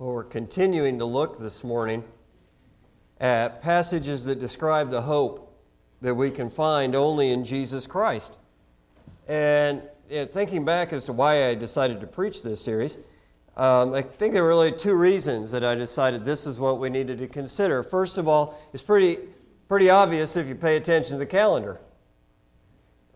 Well, we're continuing to look this morning at passages that describe the hope that we can find only in Jesus Christ. And you know, thinking back as to why I decided to preach this series, um, I think there were really two reasons that I decided this is what we needed to consider. First of all, it's pretty, pretty obvious if you pay attention to the calendar.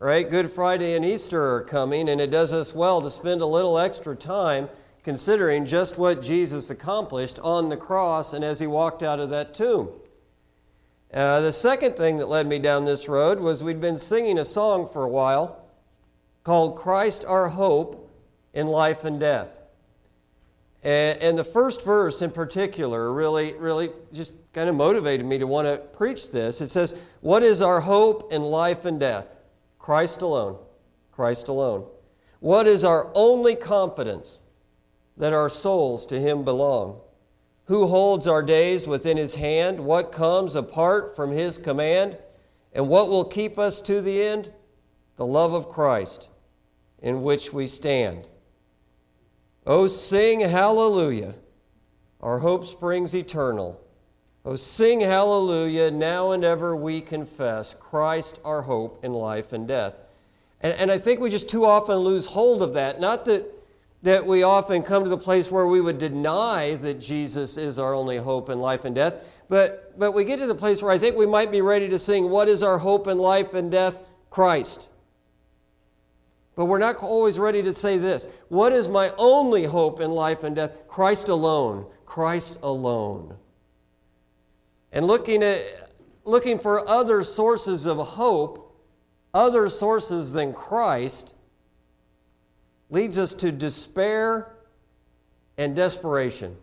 Right? Good Friday and Easter are coming, and it does us well to spend a little extra time considering just what Jesus accomplished on the cross and as he walked out of that tomb. Uh, the second thing that led me down this road was we'd been singing a song for a while called Christ Our Hope in Life and Death. And, and the first verse in particular really, really just kind of motivated me to want to preach this. It says, What is our hope in life and death? Christ alone. Christ alone. What is our only confidence? That our souls to Him belong. Who holds our days within His hand? What comes apart from His command? And what will keep us to the end? The love of Christ in which we stand. Oh, sing hallelujah! Our hope springs eternal. Oh, sing hallelujah! Now and ever we confess Christ our hope in life and death. And, and I think we just too often lose hold of that. Not that that we often come to the place where we would deny that Jesus is our only hope in life and death. But, but we get to the place where I think we might be ready to sing, What is our hope in life and death? Christ. But we're not always ready to say this What is my only hope in life and death? Christ alone. Christ alone. And looking, at, looking for other sources of hope, other sources than Christ, leads us to despair and desperation.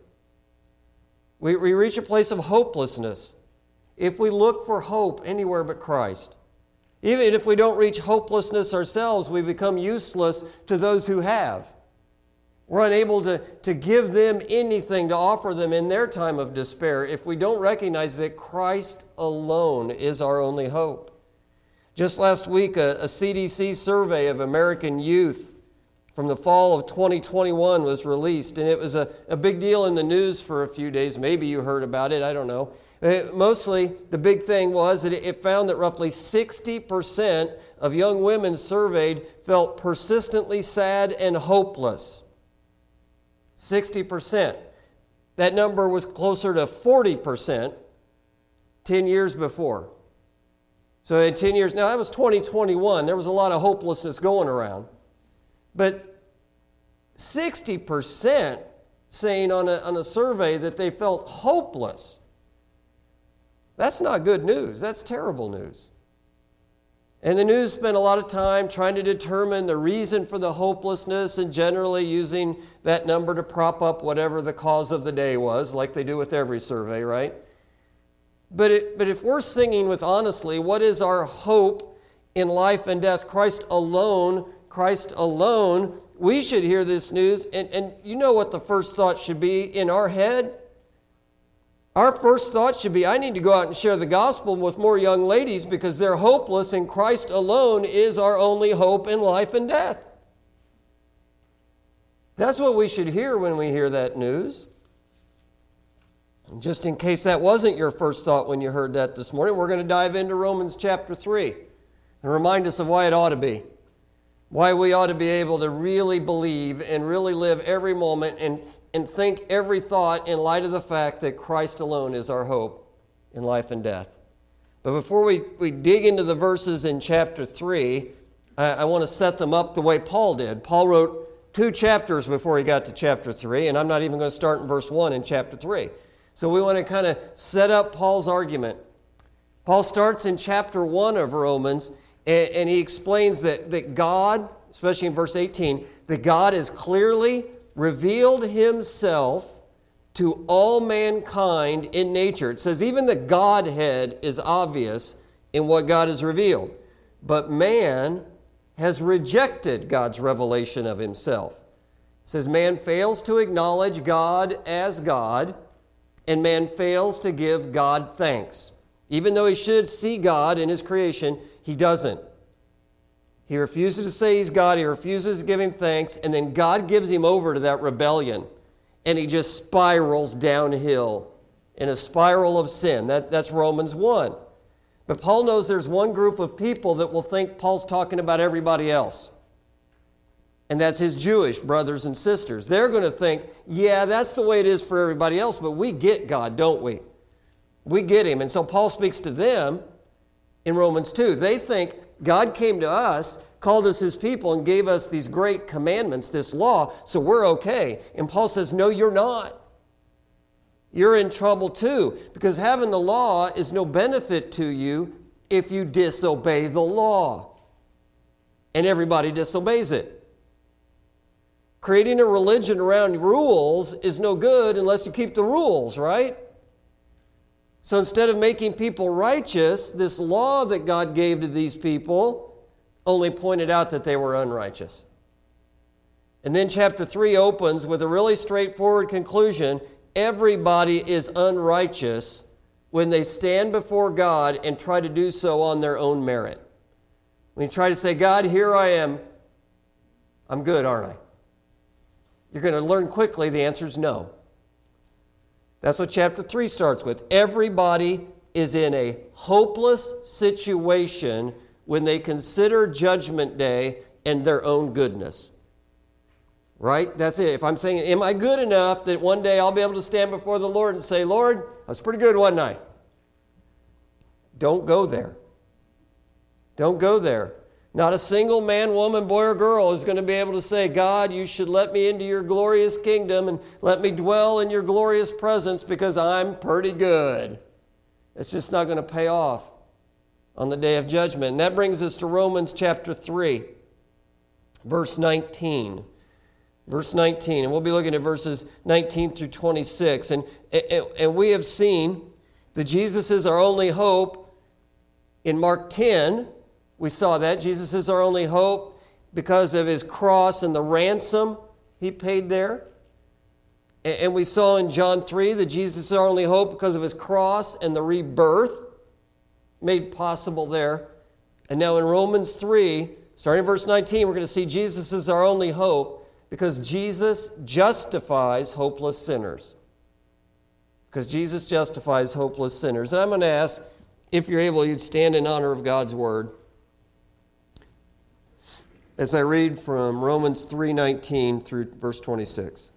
We, we reach a place of hopelessness if we look for hope anywhere but Christ. Even if we don't reach hopelessness ourselves, we become useless to those who have. We're unable to, to give them anything to offer them in their time of despair if we don't recognize that Christ alone is our only hope. Just last week, a, a CDC survey of American youth from the fall of 2021 was released, and it was a, a big deal in the news for a few days. Maybe you heard about it, I don't know. It, mostly, the big thing was that it found that roughly 60% of young women surveyed felt persistently sad and hopeless. 60%. That number was closer to 40% 10 years before. So, in 10 years, now that was 2021, there was a lot of hopelessness going around. But 60% saying on a, on a survey that they felt hopeless. That's not good news. That's terrible news. And the news spent a lot of time trying to determine the reason for the hopelessness and generally using that number to prop up whatever the cause of the day was, like they do with every survey, right? But, it, but if we're singing with honestly, what is our hope in life and death? Christ alone, Christ alone we should hear this news, and, and you know what the first thought should be in our head? Our first thought should be I need to go out and share the gospel with more young ladies because they're hopeless, and Christ alone is our only hope in life and death. That's what we should hear when we hear that news. And just in case that wasn't your first thought when you heard that this morning, we're going to dive into Romans chapter 3 and remind us of why it ought to be why we ought to be able to really believe and really live every moment and, and think every thought in light of the fact that Christ alone is our hope in life and death. But before we, we dig into the verses in chapter 3, I, I want to set them up the way Paul did. Paul wrote two chapters before he got to chapter 3, and I'm not even going to start in verse 1 in chapter 3. So we want to kind of set up Paul's argument. Paul starts in chapter 1 of Romans and, and he explains that, that God, especially in verse 18, that God has clearly revealed himself to all mankind in nature. It says even the Godhead is obvious in what God has revealed, but man has rejected God's revelation of himself. It says man fails to acknowledge God as God, and man fails to give God thanks. Even though he should see God in his creation, he doesn't. He refuses to say he's God, he refuses to give him thanks, and then God gives him over to that rebellion. and he just spirals downhill in a spiral of sin. That, that's Romans 1. But Paul knows there's one group of people that will think Paul's talking about everybody else. And that's his Jewish brothers and sisters. They're going to think, yeah, that's the way it is for everybody else, but we get God, don't we? We get him. And so Paul speaks to them in Romans 2. They think God came to us, called us his people, and gave us these great commandments, this law, so we're okay. And Paul says, no, you're not you're in trouble too because having the law is no benefit to you if you disobey the law. And everybody disobeys it. Creating a religion around rules is no good unless you keep the rules, right? So instead of making people righteous, this law that God gave to these people only pointed out that they were unrighteous. And then chapter 3 opens with a really straightforward conclusion everybody is unrighteous when they stand before God and try to do so on their own merit. When you try to say, God, here I am, I'm good, aren't I? You're going to learn quickly the answer is no. That's what chapter 3 starts with. Everybody is in a hopeless situation when they consider Judgment Day and their own goodness. Right? That's it. If I'm saying, Am I good enough that one day I'll be able to stand before the Lord and say, Lord, I was pretty good one night? Don't go there. Don't go there. Not a single man, woman, boy, or girl is going to be able to say, God, you should let me into your glorious kingdom and let me dwell in your glorious presence because I'm pretty good. It's just not going to pay off on the day of judgment. And that brings us to Romans chapter 3, verse 19 verse 19. And we'll be looking at verses 19 through 26. And, and, and we have seen that Jesus is our only hope. In Mark 10, we saw that. Jesus is our only hope because of his cross and the ransom he paid there. And we saw in John 3 that Jesus is our only hope because of his cross and the rebirth made possible there. And now in Romans 3, starting in verse 19, we're going to see Jesus is our only hope because Jesus justifies hopeless sinners. Because Jesus justifies hopeless sinners. And I'm going to ask if you're able, you'd stand in honor of God's word. As I read from Romans 3:19 through verse 26.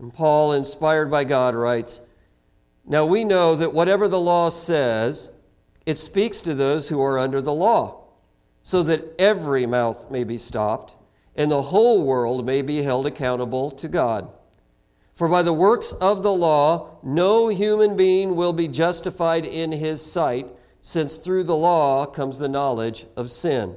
And Paul, inspired by God, writes, Now we know that whatever the law says, it speaks to those who are under the law, so that every mouth may be stopped and the whole world may be held accountable to God. For by the works of the law, no human being will be justified in his sight, since through the law comes the knowledge of sin.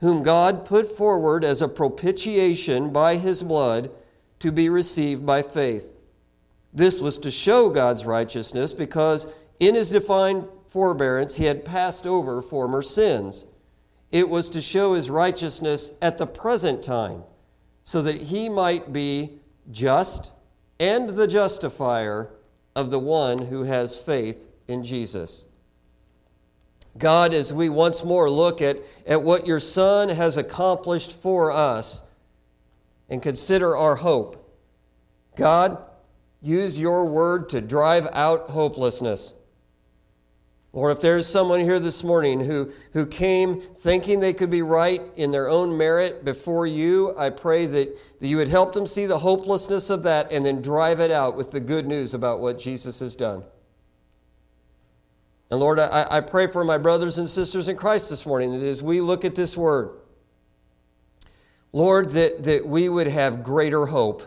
whom God put forward as a propitiation by his blood to be received by faith. This was to show God's righteousness because in his divine forbearance he had passed over former sins. It was to show his righteousness at the present time, so that he might be just and the justifier of the one who has faith in Jesus. God, as we once more look at, at what your Son has accomplished for us and consider our hope, God, use your word to drive out hopelessness. Or if there's someone here this morning who, who came thinking they could be right in their own merit before you, I pray that, that you would help them see the hopelessness of that and then drive it out with the good news about what Jesus has done. And Lord, I, I pray for my brothers and sisters in Christ this morning that as we look at this word, Lord, that, that we would have greater hope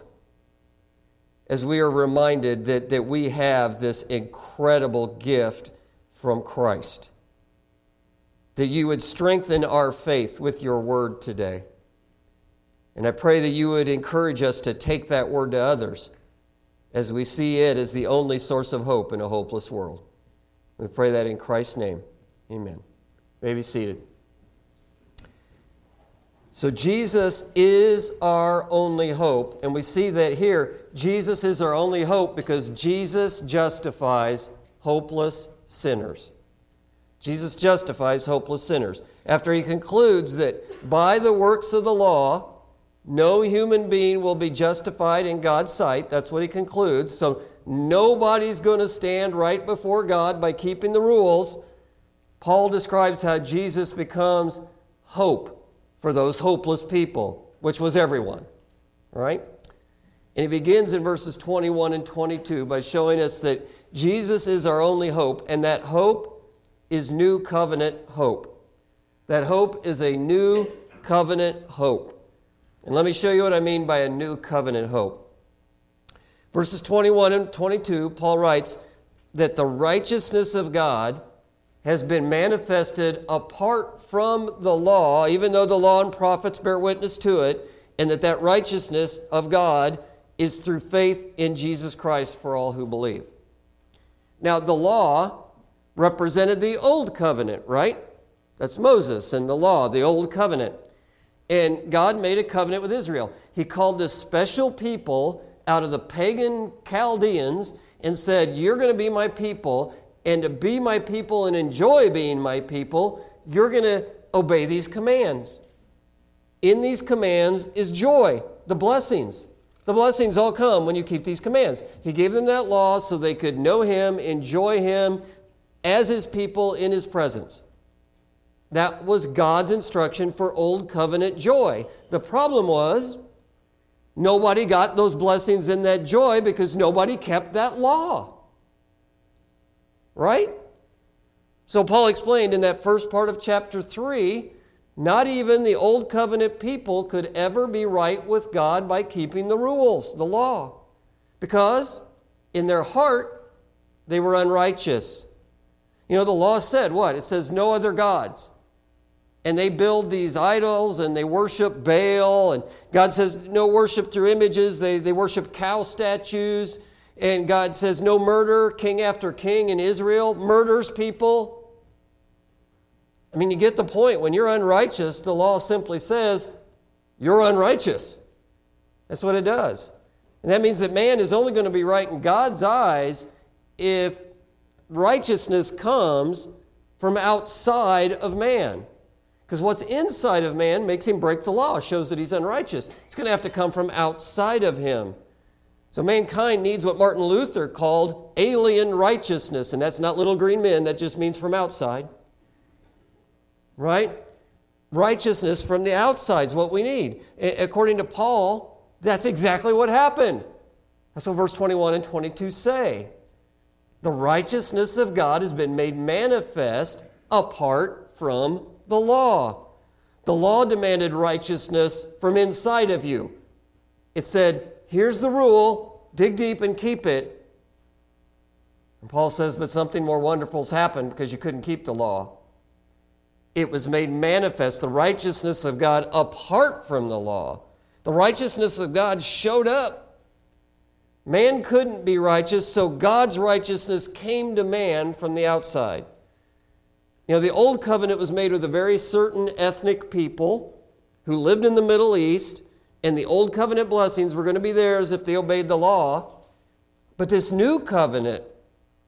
as we are reminded that, that we have this incredible gift from Christ. That you would strengthen our faith with your word today. And I pray that you would encourage us to take that word to others as we see it as the only source of hope in a hopeless world. We pray that in Christ's name. Amen. May be seated. So, Jesus is our only hope. And we see that here. Jesus is our only hope because Jesus justifies hopeless sinners. Jesus justifies hopeless sinners. After he concludes that by the works of the law, no human being will be justified in God's sight. That's what he concludes. So nobody's going to stand right before God by keeping the rules. Paul describes how Jesus becomes hope for those hopeless people, which was everyone. Right? And he begins in verses 21 and 22 by showing us that Jesus is our only hope, and that hope is new covenant hope. That hope is a new covenant hope. And let me show you what I mean by a new covenant hope. Verses 21 and 22, Paul writes that the righteousness of God has been manifested apart from the law, even though the law and prophets bear witness to it, and that that righteousness of God is through faith in Jesus Christ for all who believe. Now, the law represented the old covenant, right? That's Moses and the law, the old covenant. And God made a covenant with Israel. He called this special people out of the pagan Chaldeans and said, You're going to be my people. And to be my people and enjoy being my people, you're going to obey these commands. In these commands is joy, the blessings. The blessings all come when you keep these commands. He gave them that law so they could know Him, enjoy Him as His people in His presence. That was God's instruction for Old Covenant joy. The problem was nobody got those blessings and that joy because nobody kept that law. Right? So Paul explained in that first part of chapter 3 not even the Old Covenant people could ever be right with God by keeping the rules, the law, because in their heart they were unrighteous. You know, the law said what? It says, no other gods and they build these idols and they worship Baal. And God says, no worship through images. They, they worship cow statues. And God says, no murder. King after king in Israel murders people. I mean, you get the point. When you're unrighteous, the law simply says, you're unrighteous. That's what it does. And that means that man is only going to be right in God's eyes if righteousness comes from outside of man. Because what's inside of man makes him break the law, shows that he's unrighteous. It's going to have to come from outside of him. So mankind needs what Martin Luther called alien righteousness, and that's not little green men, that just means from outside. Right? Righteousness from the outside is what we need. According to Paul, that's exactly what happened. That's what verse 21 and 22 say. The righteousness of God has been made manifest apart from the law. The law demanded righteousness from inside of you. It said, here's the rule, dig deep and keep it. And Paul says, but something more wonderful has happened because you couldn't keep the law. It was made manifest, the righteousness of God apart from the law. The righteousness of God showed up. Man couldn't be righteous, so God's righteousness came to man from the outside. You know, the Old Covenant was made with a very certain ethnic people who lived in the Middle East, and the Old Covenant blessings were going to be theirs if they obeyed the law. But this new covenant,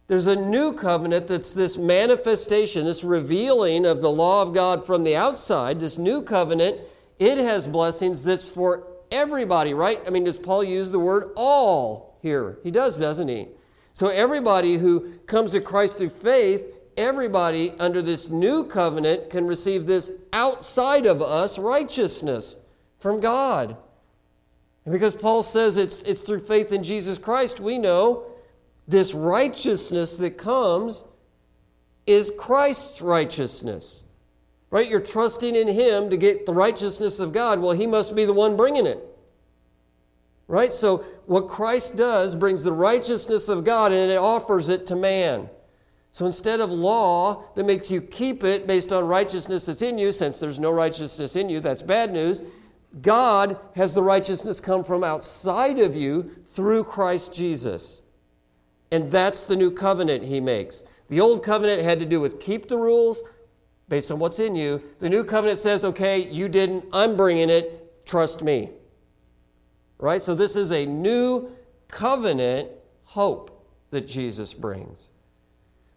there's a new covenant that's this manifestation, this revealing of the law of God from the outside. This new covenant, it has blessings that's for everybody, right? I mean, does Paul use the word all here? He does, doesn't he? So everybody who comes to Christ through faith everybody under this new covenant can receive this outside of us righteousness from God. And because Paul says it's, it's through faith in Jesus Christ, we know this righteousness that comes is Christ's righteousness. Right? You're trusting in Him to get the righteousness of God. Well, He must be the one bringing it. Right? So, what Christ does brings the righteousness of God and it offers it to man. So instead of law that makes you keep it based on righteousness that's in you, since there's no righteousness in you, that's bad news. God has the righteousness come from outside of you through Christ Jesus. And that's the new covenant he makes. The old covenant had to do with keep the rules based on what's in you. The new covenant says, okay, you didn't, I'm bringing it, trust me. Right? So this is a new covenant hope that Jesus brings.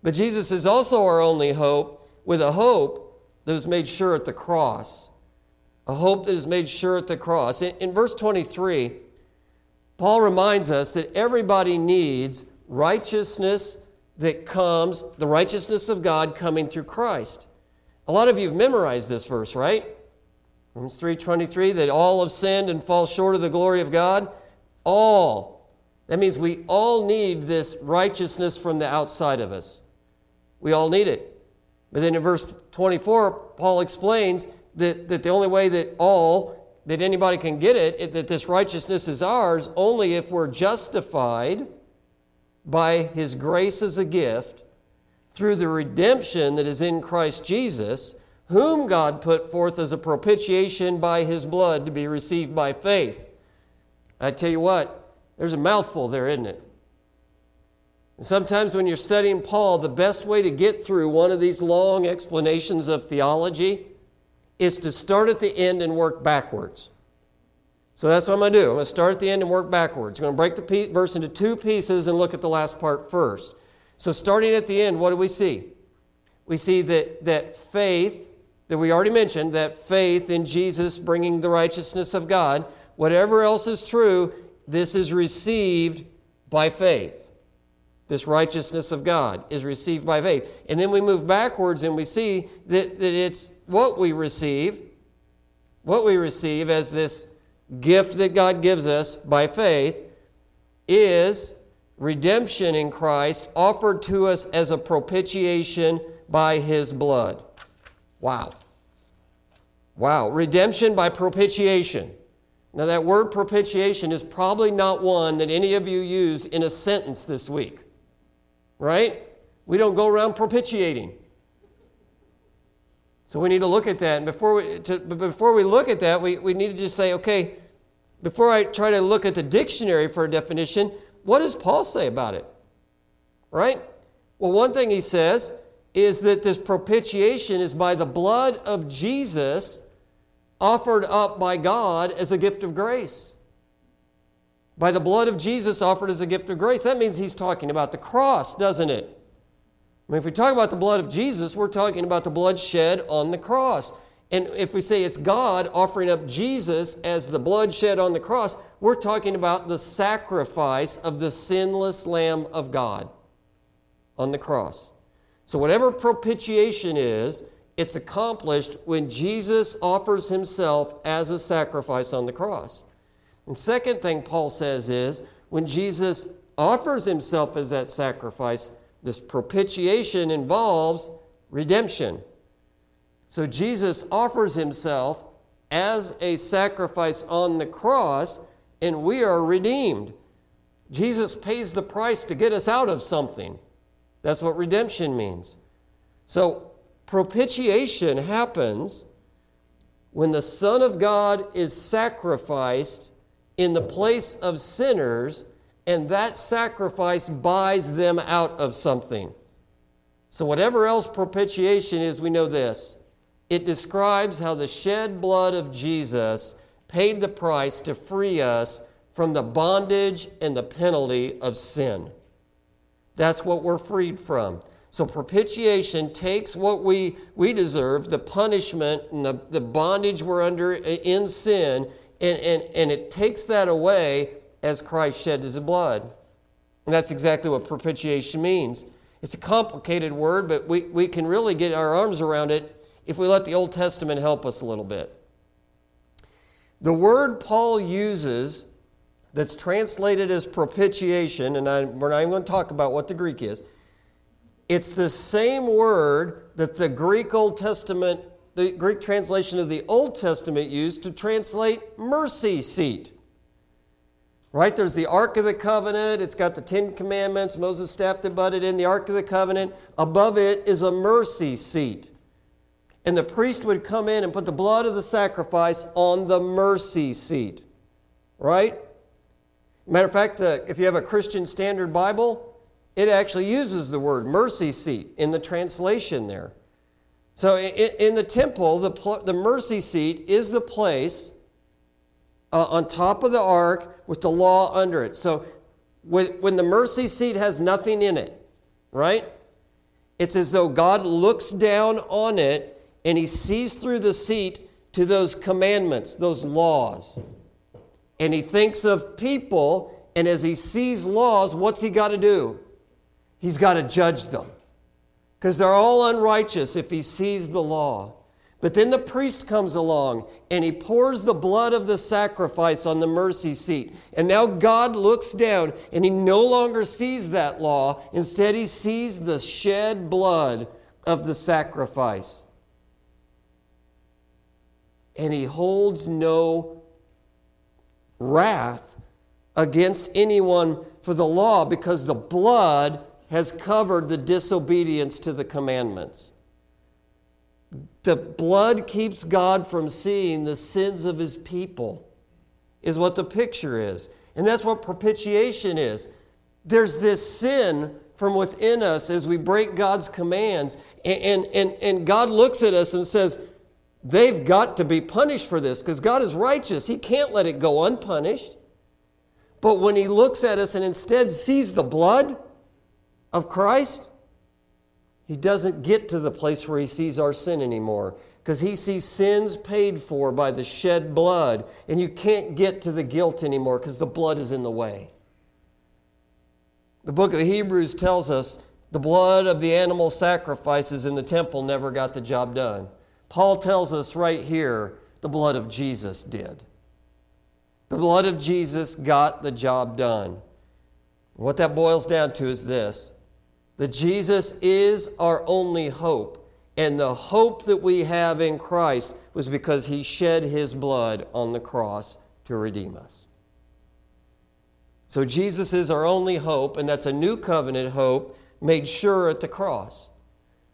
But Jesus is also our only hope with a hope that was made sure at the cross. A hope that is made sure at the cross. In, in verse 23, Paul reminds us that everybody needs righteousness that comes, the righteousness of God coming through Christ. A lot of you have memorized this verse, right? Romans 3:23 that all have sinned and fall short of the glory of God. All. That means we all need this righteousness from the outside of us. We all need it. But then in verse 24, Paul explains that, that the only way that all, that anybody can get it, that this righteousness is ours, only if we're justified by his grace as a gift through the redemption that is in Christ Jesus, whom God put forth as a propitiation by his blood to be received by faith. I tell you what, there's a mouthful there, isn't it? And sometimes when you're studying Paul, the best way to get through one of these long explanations of theology is to start at the end and work backwards. So that's what I'm going to do. I'm going to start at the end and work backwards. I'm going to break the verse into two pieces and look at the last part first. So, starting at the end, what do we see? We see that, that faith, that we already mentioned, that faith in Jesus bringing the righteousness of God, whatever else is true, this is received by faith. This righteousness of God is received by faith. And then we move backwards and we see that, that it's what we receive, what we receive as this gift that God gives us by faith is redemption in Christ offered to us as a propitiation by His blood. Wow. Wow. Redemption by propitiation. Now, that word propitiation is probably not one that any of you used in a sentence this week right? We don't go around propitiating. So we need to look at that. And before we, to, before we look at that, we, we need to just say, okay, before I try to look at the dictionary for a definition, what does Paul say about it? Right? Well, one thing he says is that this propitiation is by the blood of Jesus offered up by God as a gift of grace by the blood of Jesus offered as a gift of grace. That means he's talking about the cross, doesn't it? I mean, if we talk about the blood of Jesus, we're talking about the blood shed on the cross. And if we say it's God offering up Jesus as the blood shed on the cross, we're talking about the sacrifice of the sinless Lamb of God on the cross. So, whatever propitiation is, it's accomplished when Jesus offers himself as a sacrifice on the cross. And second thing Paul says is when Jesus offers himself as that sacrifice, this propitiation involves redemption. So Jesus offers himself as a sacrifice on the cross, and we are redeemed. Jesus pays the price to get us out of something. That's what redemption means. So, propitiation happens when the Son of God is sacrificed in the place of sinners, and that sacrifice buys them out of something. So, whatever else propitiation is, we know this it describes how the shed blood of Jesus paid the price to free us from the bondage and the penalty of sin. That's what we're freed from. So propitiation takes what we, we deserve, the punishment and the, the bondage we're under in sin, and, and, and it takes that away as Christ shed his blood. And that's exactly what propitiation means. It's a complicated word, but we, we can really get our arms around it if we let the Old Testament help us a little bit. The word Paul uses that's translated as propitiation, and I, we're not even going to talk about what the Greek is, it's the same word that the Greek Old Testament the Greek translation of the Old Testament used to translate mercy seat. Right? There's the Ark of the Covenant. It's got the Ten Commandments. Moses' staff to butt it in the Ark of the Covenant. Above it is a mercy seat. and the priest would come in and put the blood of the sacrifice on the mercy seat. Right? Matter of fact, uh, if you have a Christian Standard Bible, it actually uses the word mercy seat in the translation there. So in, the temple, the, the mercy seat is the place uh, on top of the ark with the law under it. So when the mercy seat has nothing in it, right? It's as though God looks down on it and he sees through the seat to those commandments, those laws. And he thinks of people, and as he sees laws, what's he got to do? He's got to judge them. Because they're all unrighteous if he sees the law. But then the priest comes along and he pours the blood of the sacrifice on the mercy seat. And now God looks down and he no longer sees that law. Instead, he sees the shed blood of the sacrifice. And he holds no wrath against anyone for the law because the blood has covered the disobedience to the commandments. The blood keeps God from seeing the sins of his people, is what the picture is. And that's what propitiation is. There's this sin from within us as we break God's commands, and, and, and God looks at us and says, They've got to be punished for this because God is righteous. He can't let it go unpunished. But when He looks at us and instead sees the blood of Christ, he doesn't get to the place where he sees our sin anymore because he sees sins paid for by the shed blood, and you can't get to the guilt anymore because the blood is in the way. The book of Hebrews tells us the blood of the animal sacrifices in the temple never got the job done. Paul tells us right here the blood of Jesus did. The blood of Jesus got the job done. What that boils down to is this that Jesus is our only hope. And the hope that we have in Christ was because he shed his blood on the cross to redeem us. So Jesus is our only hope, and that's a new covenant hope made sure at the cross.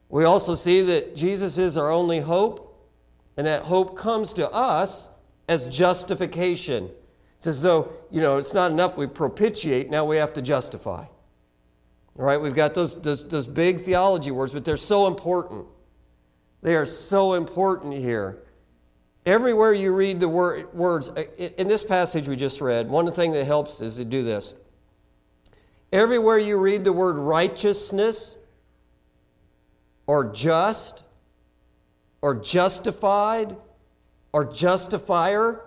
We also see that Jesus is our only hope, and that hope comes to us as justification. It's as though, you know, it's not enough we propitiate, now we have to justify. All right, we've got those, those, those big theology words, but they're so important. They are so important here. Everywhere you read the word, words, uh, in this passage we just read, one thing that helps is to do this. Everywhere you read the word righteousness, or just, or justified, or justifier,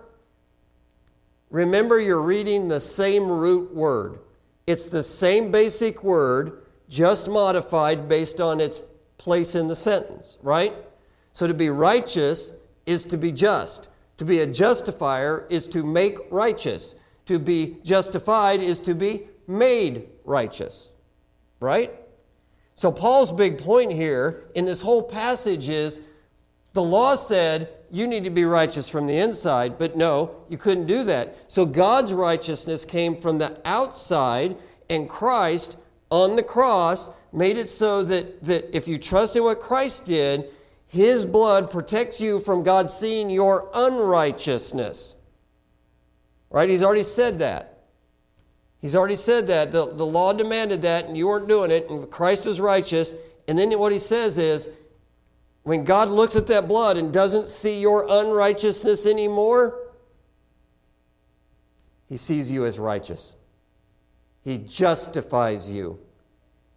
remember you're reading the same root word. It's the same basic word, just modified based on its place in the sentence, right? So to be righteous is to be just. To be a justifier is to make righteous. To be justified is to be made righteous, right? So Paul's big point here in this whole passage is the law said you need to be righteous from the inside, but no, you couldn't do that. So God's righteousness came from the outside, and Christ on the cross made it so that, that if you trust in what Christ did, his blood protects you from God seeing your unrighteousness. Right? He's already said that. He's already said that. The, the law demanded that, and you weren't doing it, and Christ was righteous. And then what he says is, when God looks at that blood and doesn't see your unrighteousness anymore, he sees you as righteous. He justifies you.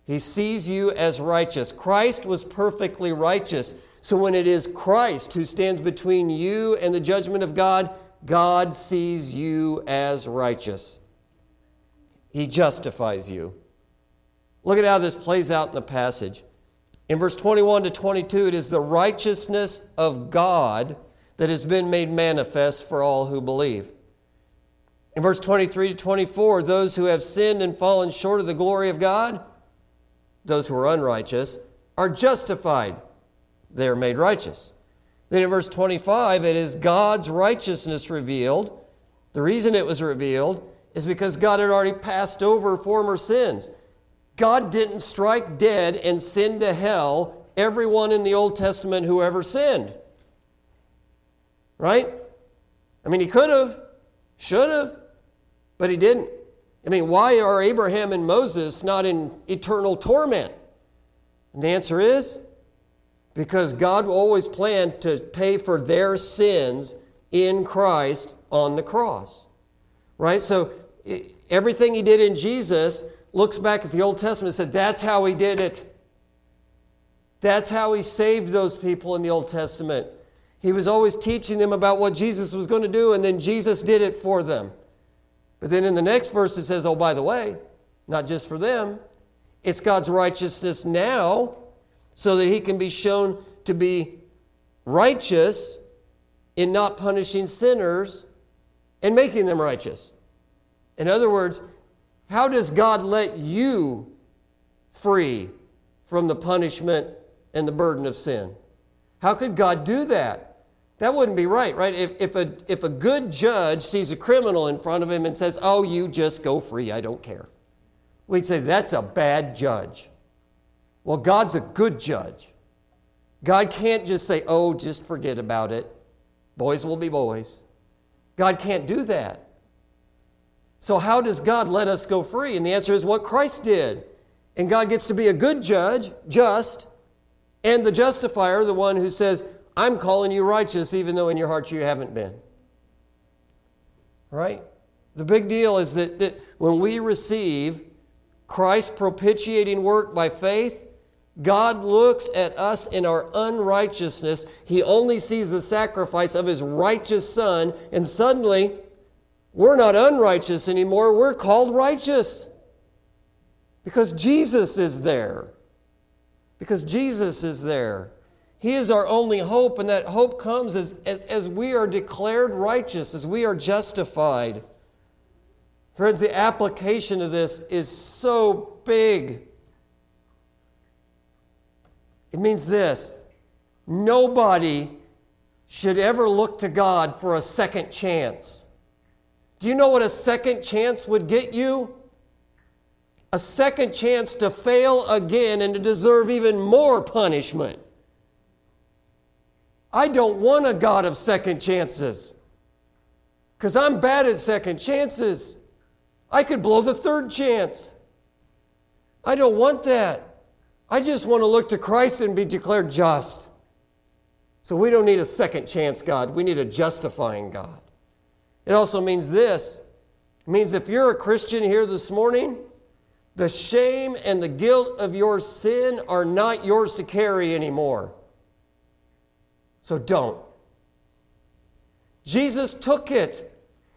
He sees you as righteous. Christ was perfectly righteous. So when it is Christ who stands between you and the judgment of God, God sees you as righteous. He justifies you. Look at how this plays out in the passage. In verse 21 to 22, it is the righteousness of God that has been made manifest for all who believe. In verse 23 to 24, those who have sinned and fallen short of the glory of God, those who are unrighteous, are justified. They are made righteous. Then in verse 25, it is God's righteousness revealed. The reason it was revealed is because God had already passed over former sins. God didn't strike dead and send to hell everyone in the Old Testament who ever sinned. Right? I mean, he could have, should have, but he didn't. I mean, why are Abraham and Moses not in eternal torment? And the answer is because God always planned to pay for their sins in Christ on the cross. Right? So everything he did in Jesus looks back at the Old Testament and said, that's how he did it. That's how he saved those people in the Old Testament. He was always teaching them about what Jesus was going to do, and then Jesus did it for them. But then in the next verse, it says, oh, by the way, not just for them, it's God's righteousness now so that he can be shown to be righteous in not punishing sinners and making them righteous. In other words, how does God let you free from the punishment and the burden of sin? How could God do that? That wouldn't be right, right? If, if, a, if a good judge sees a criminal in front of him and says, Oh, you just go free, I don't care, we'd say, That's a bad judge. Well, God's a good judge. God can't just say, Oh, just forget about it. Boys will be boys. God can't do that. So, how does God let us go free? And the answer is what Christ did. And God gets to be a good judge, just, and the justifier, the one who says, I'm calling you righteous, even though in your heart you haven't been. Right? The big deal is that, that when we receive Christ's propitiating work by faith, God looks at us in our unrighteousness. He only sees the sacrifice of His righteous Son, and suddenly we're not unrighteous anymore. We're called righteous because Jesus is there. Because Jesus is there. He is our only hope, and that hope comes as, as, as we are declared righteous, as we are justified. Friends, the application of this is so big. It means this nobody should ever look to God for a second chance. Do you know what a second chance would get you? A second chance to fail again and to deserve even more punishment. I don't want a God of second chances because I'm bad at second chances. I could blow the third chance. I don't want that. I just want to look to Christ and be declared just. So we don't need a second chance God, we need a justifying God. It also means this it means if you're a Christian here this morning, the shame and the guilt of your sin are not yours to carry anymore. So don't. Jesus took it.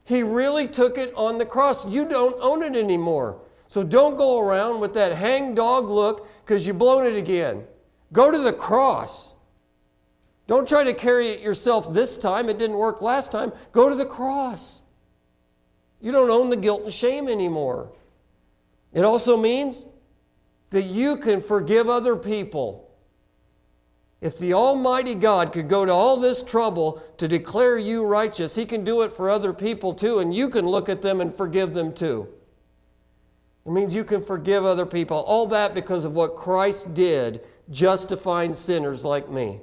He really took it on the cross. You don't own it anymore. So don't go around with that hang dog look because you've blown it again. Go to the cross. Don't try to carry it yourself this time. It didn't work last time. Go to the cross. You don't own the guilt and shame anymore. It also means that you can forgive other people. If the Almighty God could go to all this trouble to declare you righteous, He can do it for other people too, and you can look at them and forgive them too. It means you can forgive other people. All that because of what Christ did, justifying sinners like me.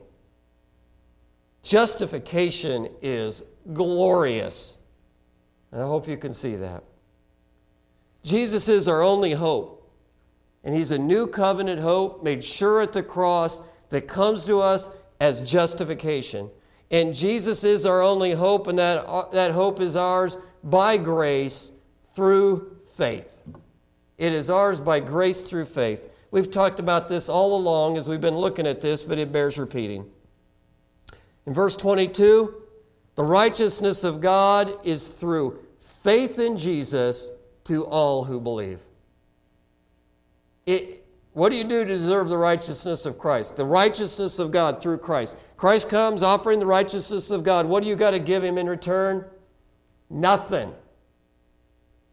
Justification is glorious. And I hope you can see that. Jesus is our only hope. And He's a new covenant hope made sure at the cross that comes to us as justification. And Jesus is our only hope, and that, uh, that hope is ours by grace through faith. It is ours by grace through faith. We've talked about this all along as we've been looking at this, but it bears repeating. In verse 22, the righteousness of God is through faith in Jesus to all who believe. It, what do you do to deserve the righteousness of Christ? The righteousness of God through Christ. Christ comes offering the righteousness of God. What do you got to give him in return? Nothing.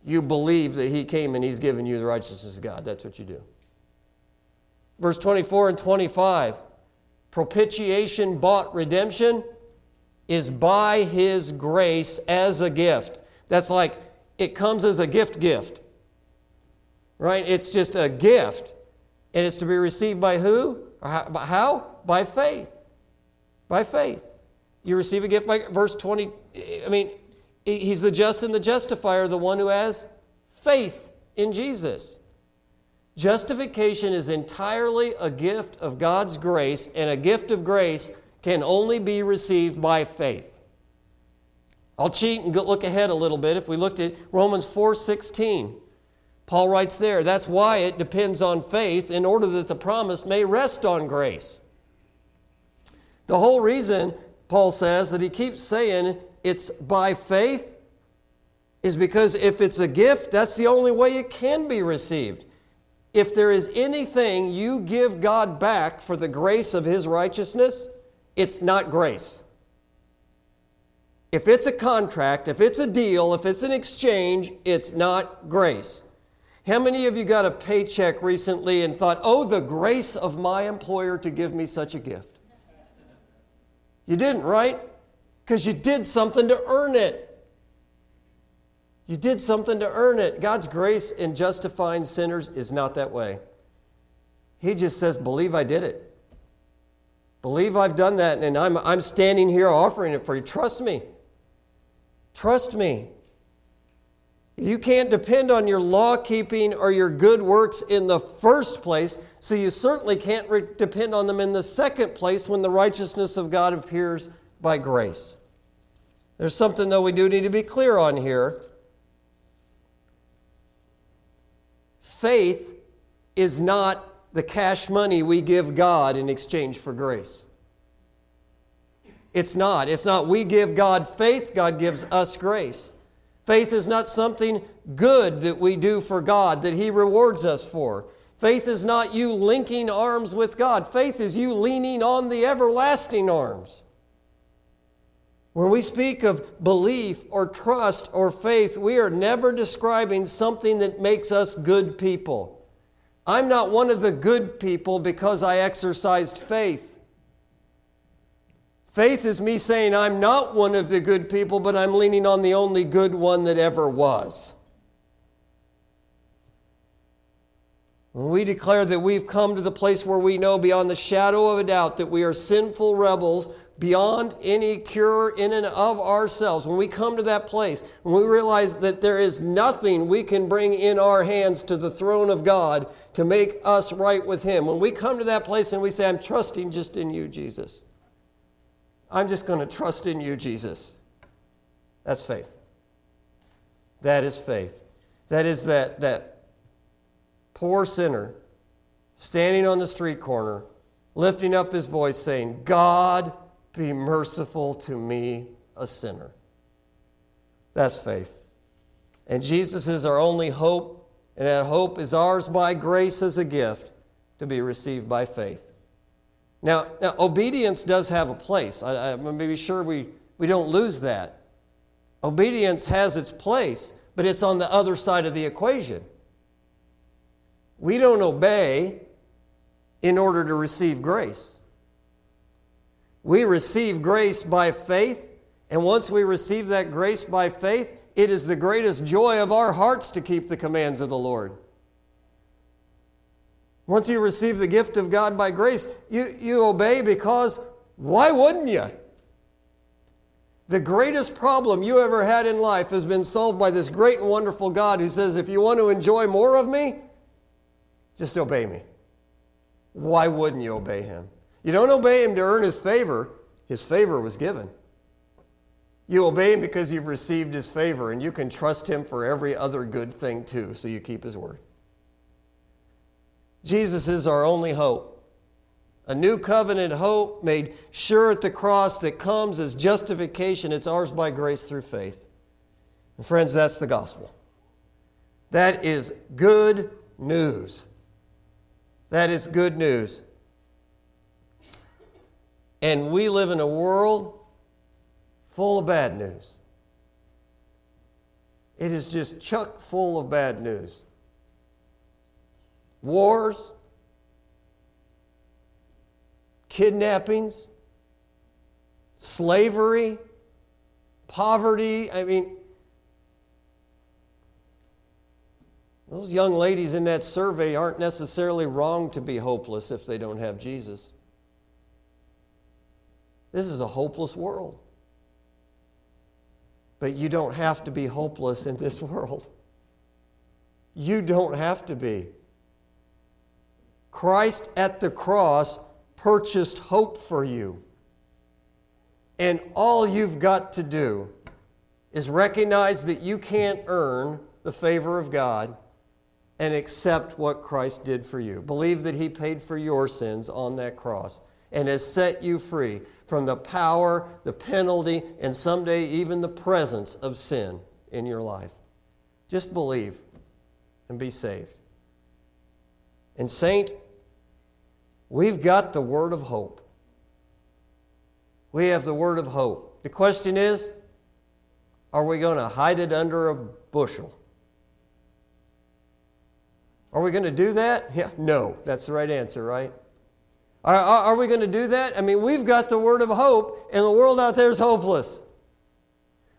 You believe that he came and he's given you the righteousness of God. That's what you do. Verse 24 and 25 propitiation bought redemption is by his grace as a gift. That's like it comes as a gift gift. Right? It's just a gift. And it's to be received by who? How? By faith. By faith. You receive a gift by verse 20. I mean, he's the just and the justifier, the one who has faith in Jesus. Justification is entirely a gift of God's grace, and a gift of grace can only be received by faith. I'll cheat and look ahead a little bit. If we looked at Romans 4:16, Paul writes there, that's why it depends on faith in order that the promise may rest on grace. The whole reason Paul says that he keeps saying it's by faith is because if it's a gift, that's the only way it can be received. If there is anything you give God back for the grace of his righteousness, it's not grace. If it's a contract, if it's a deal, if it's an exchange, it's not grace. How many of you got a paycheck recently and thought, oh, the grace of my employer to give me such a gift? You didn't, right? Because you did something to earn it. You did something to earn it. God's grace in justifying sinners is not that way. He just says, believe I did it. Believe I've done that, and I'm, I'm standing here offering it for you. Trust me. Trust me. You can't depend on your law keeping or your good works in the first place, so you certainly can't re- depend on them in the second place when the righteousness of God appears by grace. There's something, though, we do need to be clear on here. Faith is not the cash money we give God in exchange for grace. It's not. It's not we give God faith, God gives us grace. Faith is not something good that we do for God that He rewards us for. Faith is not you linking arms with God. Faith is you leaning on the everlasting arms. When we speak of belief or trust or faith, we are never describing something that makes us good people. I'm not one of the good people because I exercised faith. Faith is me saying, I'm not one of the good people, but I'm leaning on the only good one that ever was. When we declare that we've come to the place where we know beyond the shadow of a doubt that we are sinful rebels beyond any cure in and of ourselves, when we come to that place, when we realize that there is nothing we can bring in our hands to the throne of God to make us right with Him, when we come to that place and we say, I'm trusting just in you, Jesus. I'm just going to trust in you, Jesus. That's faith. That is faith. That is that, that poor sinner standing on the street corner, lifting up his voice, saying, God, be merciful to me, a sinner. That's faith. And Jesus is our only hope, and that hope is ours by grace as a gift to be received by faith. Now, now obedience does have a place. I, I'm going to be sure we, we don't lose that. Obedience has its place, but it's on the other side of the equation. We don't obey in order to receive grace. We receive grace by faith, and once we receive that grace by faith, it is the greatest joy of our hearts to keep the commands of the Lord. Once you receive the gift of God by grace, you, you obey because why wouldn't you? The greatest problem you ever had in life has been solved by this great and wonderful God who says, if you want to enjoy more of me, just obey me. Why wouldn't you obey him? You don't obey him to earn his favor, his favor was given. You obey him because you've received his favor, and you can trust him for every other good thing too, so you keep his word. Jesus is our only hope. A new covenant hope made sure at the cross that comes as justification. It's ours by grace through faith. And friends, that's the gospel. That is good news. That is good news. And we live in a world full of bad news. It is just chuck full of bad news wars, kidnappings, slavery, poverty. I mean, Those young ladies in that survey aren't necessarily wrong to be hopeless if they don't have Jesus. This is a hopeless world. But you don't have to be hopeless in this world. You don't have to be. Christ at the cross purchased hope for you. And all you've got to do is recognize that you can't earn the favor of God and accept what Christ did for you. Believe that He paid for your sins on that cross and has set you free from the power, the penalty, and someday even the presence of sin in your life. Just believe and be saved. And, Saint, we've got the word of hope. We have the word of hope. The question is are we going to hide it under a bushel? Are we going to do that? Yeah, no. That's the right answer, right? Are, are, are we going to do that? I mean, we've got the word of hope, and the world out there is hopeless.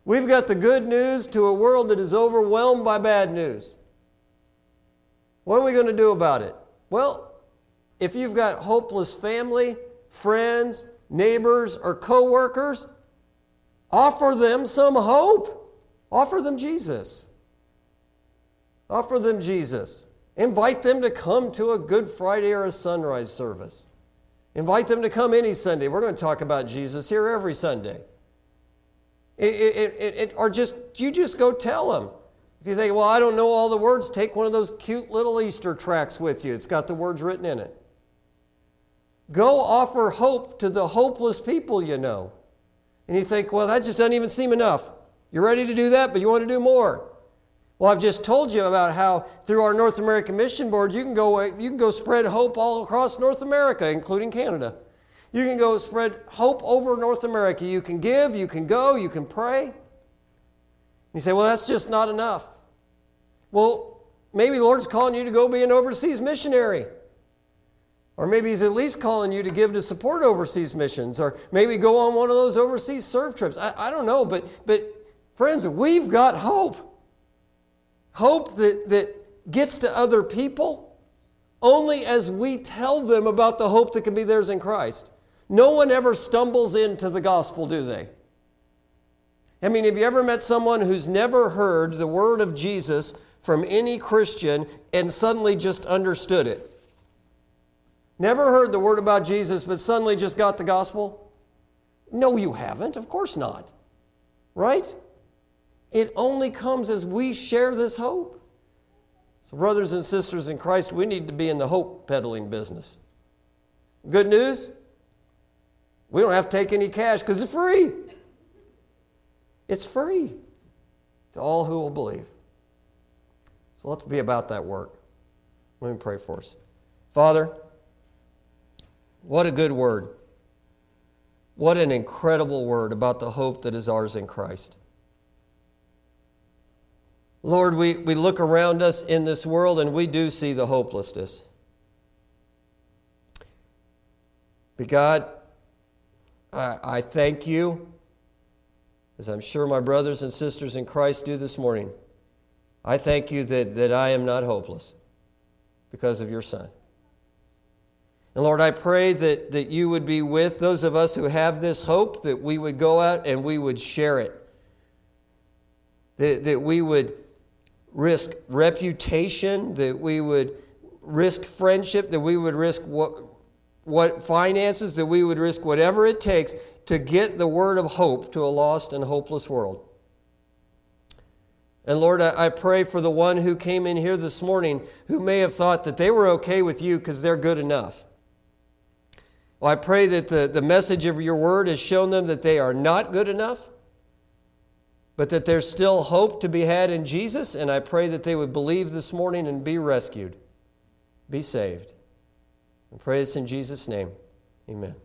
We've got the good news to a world that is overwhelmed by bad news. What are we going to do about it? Well, if you've got hopeless family, friends, neighbors, or coworkers, offer them some hope. Offer them Jesus. Offer them Jesus. Invite them to come to a Good Friday or a sunrise service. Invite them to come any Sunday. We're going to talk about Jesus here every Sunday. It, it, it, or just you just go tell them. If you think, well, I don't know all the words, take one of those cute little Easter tracts with you. It's got the words written in it. Go offer hope to the hopeless people you know. And you think, well, that just doesn't even seem enough. You're ready to do that, but you want to do more. Well, I've just told you about how through our North American Mission Board, you can go, uh, you can go spread hope all across North America, including Canada. You can go spread hope over North America. You can give, you can go, you can pray. You say, well, that's just not enough. Well, maybe the Lord's calling you to go be an overseas missionary. Or maybe He's at least calling you to give to support overseas missions. Or maybe go on one of those overseas serve trips. I, I don't know, but, but friends, we've got hope hope that, that gets to other people only as we tell them about the hope that can be theirs in Christ. No one ever stumbles into the gospel, do they? I mean, have you ever met someone who's never heard the word of Jesus from any Christian and suddenly just understood it? Never heard the word about Jesus, but suddenly just got the gospel? No, you haven't. Of course not. Right? It only comes as we share this hope. So, brothers and sisters in Christ, we need to be in the hope peddling business. Good news? We don't have to take any cash because it's free. It's free to all who will believe. So let's be about that work. Let me pray for us. Father, what a good word. What an incredible word about the hope that is ours in Christ. Lord, we, we look around us in this world and we do see the hopelessness. But God, I, I thank you, as I'm sure my brothers and sisters in Christ do this morning. I thank you that, that I am not hopeless because of your Son. And Lord, I pray that, that you would be with those of us who have this hope, that we would go out and we would share it. That, that we would risk reputation, that we would risk friendship, that we would risk what, what finances, that we would risk whatever it takes to get the word of hope to a lost and hopeless world. And Lord, I, pray for the one who came in here this morning who may have thought that they were okay with you because they're good enough. Well, I pray that the, the message of your word has shown them that they are not good enough but that there's still hope to be had in Jesus, and I pray that they would believe this morning and be rescued, be saved. I pray this in Jesus' name. Amen.